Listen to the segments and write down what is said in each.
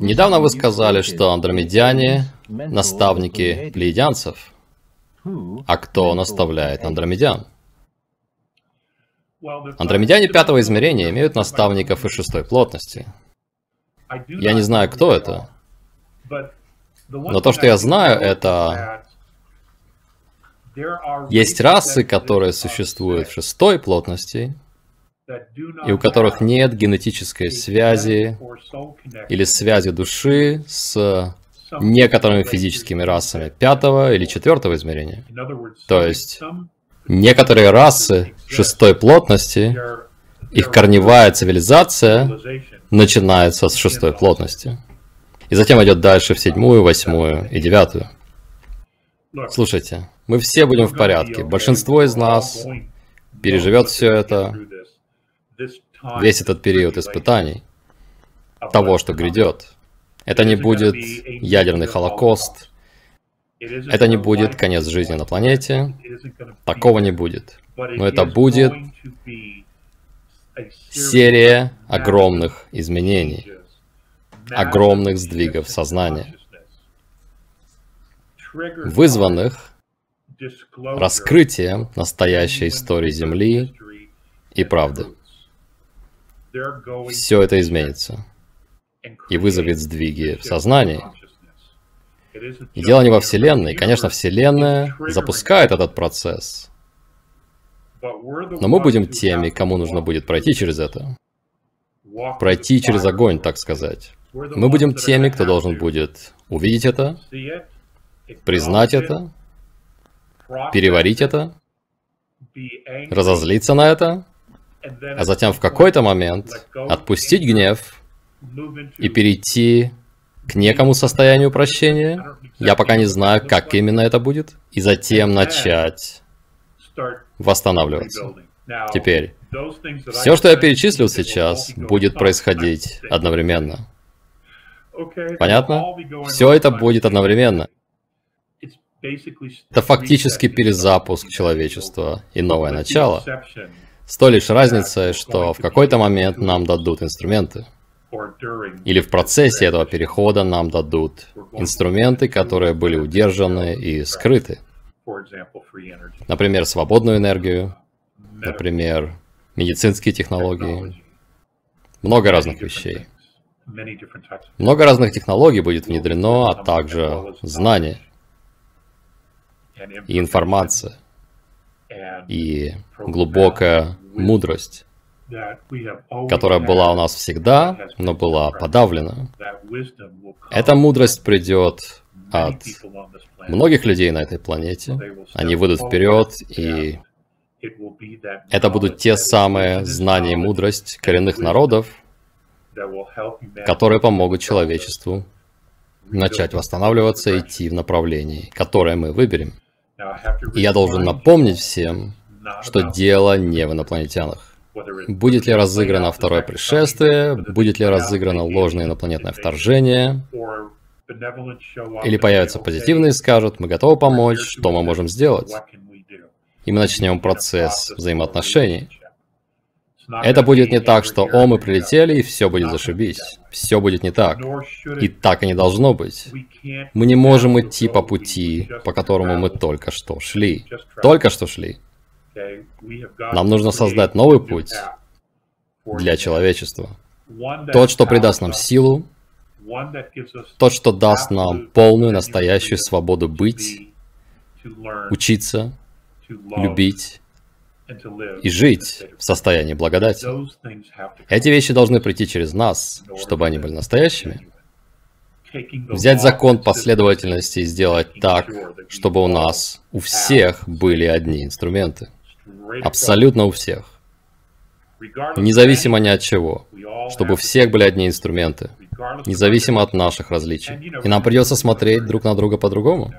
Недавно вы сказали, что андромедяне – наставники плеядянцев. А кто наставляет андромедян? Андромедяне пятого измерения имеют наставников из шестой плотности. Я не знаю, кто это. Но то, что я знаю, это... Есть расы, которые существуют в шестой плотности, и у которых нет генетической связи или связи души с некоторыми физическими расами пятого или четвертого измерения. То есть, некоторые расы шестой плотности, их корневая цивилизация начинается с шестой плотности. И затем идет дальше в седьмую, восьмую и девятую. Слушайте, мы все будем в порядке. Большинство из нас переживет все это, весь этот период испытаний, того, что грядет. Это не будет ядерный холокост, это не будет конец жизни на планете, такого не будет. Но это будет серия огромных изменений, огромных сдвигов сознания, вызванных раскрытием настоящей истории Земли и правды. Все это изменится и вызовет сдвиги в сознании. И дело не во Вселенной. Конечно, Вселенная запускает этот процесс. Но мы будем теми, кому нужно будет пройти через это. Пройти через огонь, так сказать. Мы будем теми, кто должен будет увидеть это, признать это, переварить это, разозлиться на это, а затем в какой-то момент отпустить гнев и перейти к некому состоянию прощения. Я пока не знаю, как именно это будет. И затем начать восстанавливаться. Теперь, все, что я перечислил сейчас, будет происходить одновременно. Понятно? Все это будет одновременно. Это фактически перезапуск человечества и новое начало. С той лишь разницей, что в какой-то момент нам дадут инструменты. Или в процессе этого перехода нам дадут инструменты, которые были удержаны и скрыты. Например, свободную энергию, например, медицинские технологии, много разных вещей. Много разных технологий будет внедрено, а также знания и информация, и глубокая мудрость которая была у нас всегда, но была подавлена. Эта мудрость придет от многих людей на этой планете. Они выйдут вперед, и это будут те самые знания и мудрость коренных народов, которые помогут человечеству начать восстанавливаться и идти в направлении, которое мы выберем. И я должен напомнить всем, что дело не в инопланетянах. Будет ли разыграно второе пришествие? Будет ли разыграно ложное инопланетное вторжение? Или появятся позитивные и скажут, мы готовы помочь, что мы можем сделать? И мы начнем процесс взаимоотношений. Это будет не так, что «О, мы прилетели, и все будет зашибись». Все будет не так. И так и не должно быть. Мы не можем идти по пути, по которому мы только что шли. Только что шли. Нам нужно создать новый путь для человечества. Тот, что придаст нам силу, тот, что даст нам полную настоящую свободу быть, учиться, любить и жить в состоянии благодати. Эти вещи должны прийти через нас, чтобы они были настоящими. Взять закон последовательности и сделать так, чтобы у нас, у всех были одни инструменты. Абсолютно у всех. Независимо ни от чего. Чтобы у всех были одни инструменты. Независимо от наших различий. И нам придется смотреть друг на друга по-другому.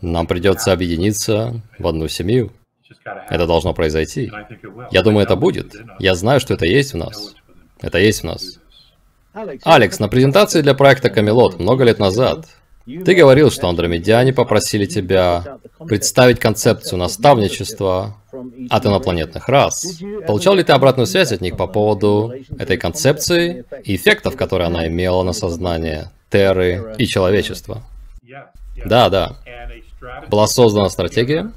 Нам придется объединиться в одну семью. Это должно произойти. Я думаю, это будет. Я знаю, что это есть в нас. Это есть в нас. Алекс, на презентации для проекта Камелот много лет назад ты говорил, что андромедяне попросили тебя представить концепцию наставничества от инопланетных рас. Получал ли ты обратную связь от них по поводу этой концепции и эффектов, которые она имела на сознание Терры и человечества? Да, да. Была создана стратегия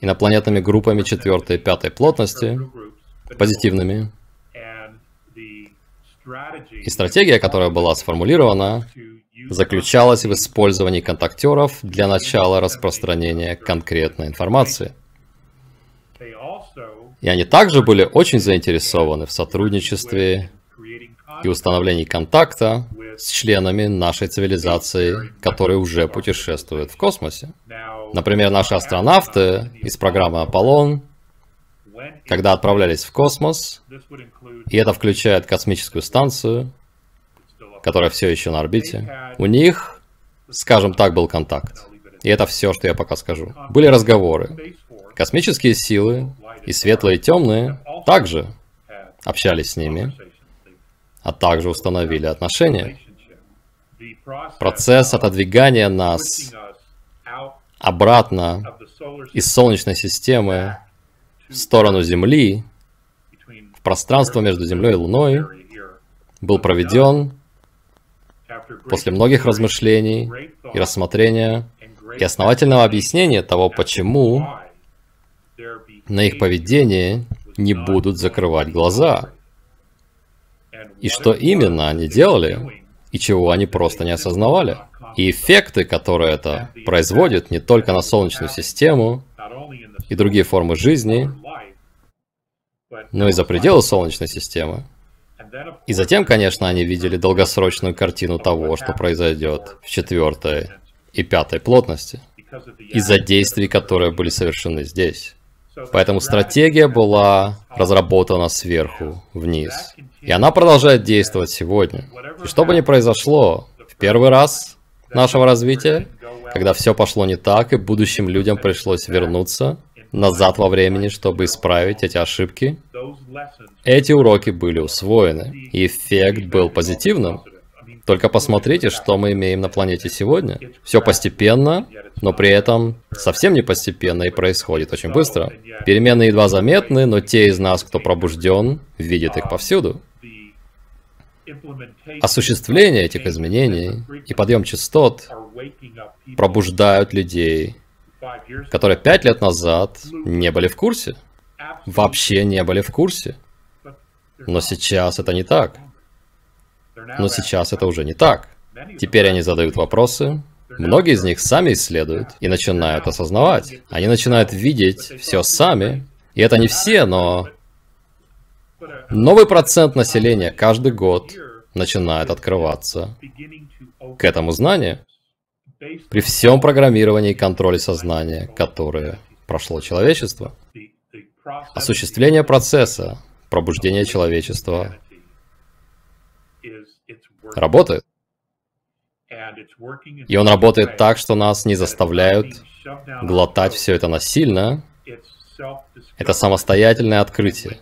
инопланетными группами четвертой и пятой плотности, позитивными. И стратегия, которая была сформулирована, заключалась в использовании контактеров для начала распространения конкретной информации. И они также были очень заинтересованы в сотрудничестве и установлении контакта с членами нашей цивилизации, которые уже путешествуют в космосе. Например, наши астронавты из программы «Аполлон», когда отправлялись в космос, и это включает космическую станцию, которая все еще на орбите, у них, скажем так, был контакт. И это все, что я пока скажу. Были разговоры. Космические силы и светлые и темные также общались с ними, а также установили отношения. Процесс отодвигания нас обратно из Солнечной системы в сторону Земли, в пространство между Землей и Луной, был проведен после многих размышлений и рассмотрения и основательного объяснения того, почему на их поведение не будут закрывать глаза. И что именно они делали, и чего они просто не осознавали. И эффекты, которые это производит не только на Солнечную систему и другие формы жизни, но и за пределы Солнечной системы. И затем, конечно, они видели долгосрочную картину того, что произойдет в четвертой и пятой плотности, из-за действий, которые были совершены здесь. Поэтому стратегия была разработана сверху вниз. И она продолжает действовать сегодня. И что бы ни произошло, в первый раз нашего развития, когда все пошло не так, и будущим людям пришлось вернуться назад во времени, чтобы исправить эти ошибки, эти уроки были усвоены, и эффект был позитивным. Только посмотрите, что мы имеем на планете сегодня. Все постепенно, но при этом совсем не постепенно и происходит очень быстро. Перемены едва заметны, но те из нас, кто пробужден, видят их повсюду. Осуществление этих изменений и подъем частот пробуждают людей, которые пять лет назад не были в курсе. Вообще не были в курсе. Но сейчас это не так. Но сейчас это уже не так. Теперь они задают вопросы, многие из них сами исследуют и начинают осознавать. Они начинают видеть все сами. И это не все, но новый процент населения каждый год начинает открываться к этому знанию. При всем программировании и контроле сознания, которое прошло человечество. Осуществление процесса пробуждения человечества работает. И он работает так, что нас не заставляют глотать все это насильно. Это самостоятельное открытие.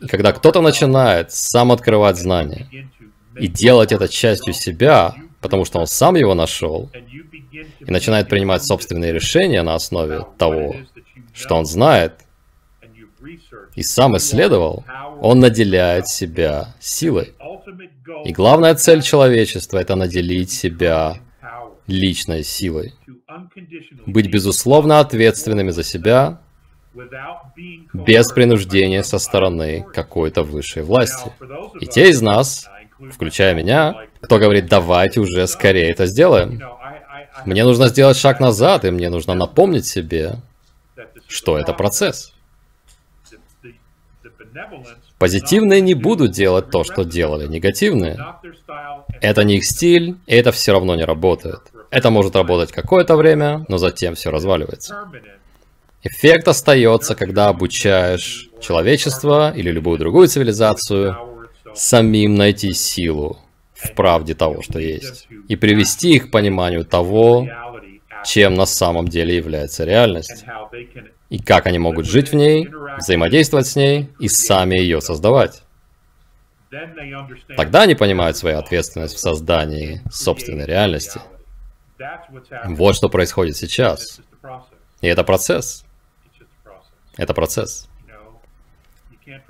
И когда кто-то начинает сам открывать знания и делать это частью себя, потому что он сам его нашел, и начинает принимать собственные решения на основе того, что он знает, и сам исследовал, он наделяет себя силой. И главная цель человечества – это наделить себя личной силой. Быть безусловно ответственными за себя, без принуждения со стороны какой-то высшей власти. И те из нас, включая меня, кто говорит, давайте уже скорее это сделаем. Мне нужно сделать шаг назад, и мне нужно напомнить себе, что это процесс. Позитивные не будут делать то, что делали негативные. Это не их стиль, и это все равно не работает. Это может работать какое-то время, но затем все разваливается. Эффект остается, когда обучаешь человечество или любую другую цивилизацию самим найти силу в правде того, что есть, и привести их к пониманию того, чем на самом деле является реальность, и как они могут жить в ней, взаимодействовать с ней и сами ее создавать. Тогда они понимают свою ответственность в создании собственной реальности. Вот что происходит сейчас. И это процесс. Это процесс.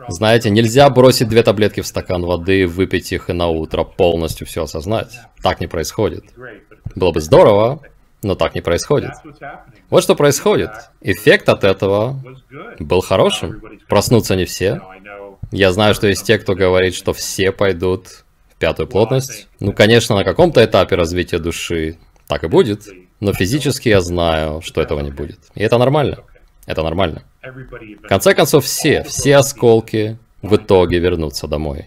Знаете, нельзя бросить две таблетки в стакан воды, выпить их и на утро полностью все осознать. Так не происходит. Было бы здорово, но так не происходит. Вот что происходит. Эффект от этого был хорошим. Проснутся не все. Я знаю, что есть те, кто говорит, что все пойдут в пятую плотность. Ну, конечно, на каком-то этапе развития души так и будет. Но физически я знаю, что этого не будет. И это нормально. Это нормально. В конце концов, все, все осколки в итоге вернутся домой.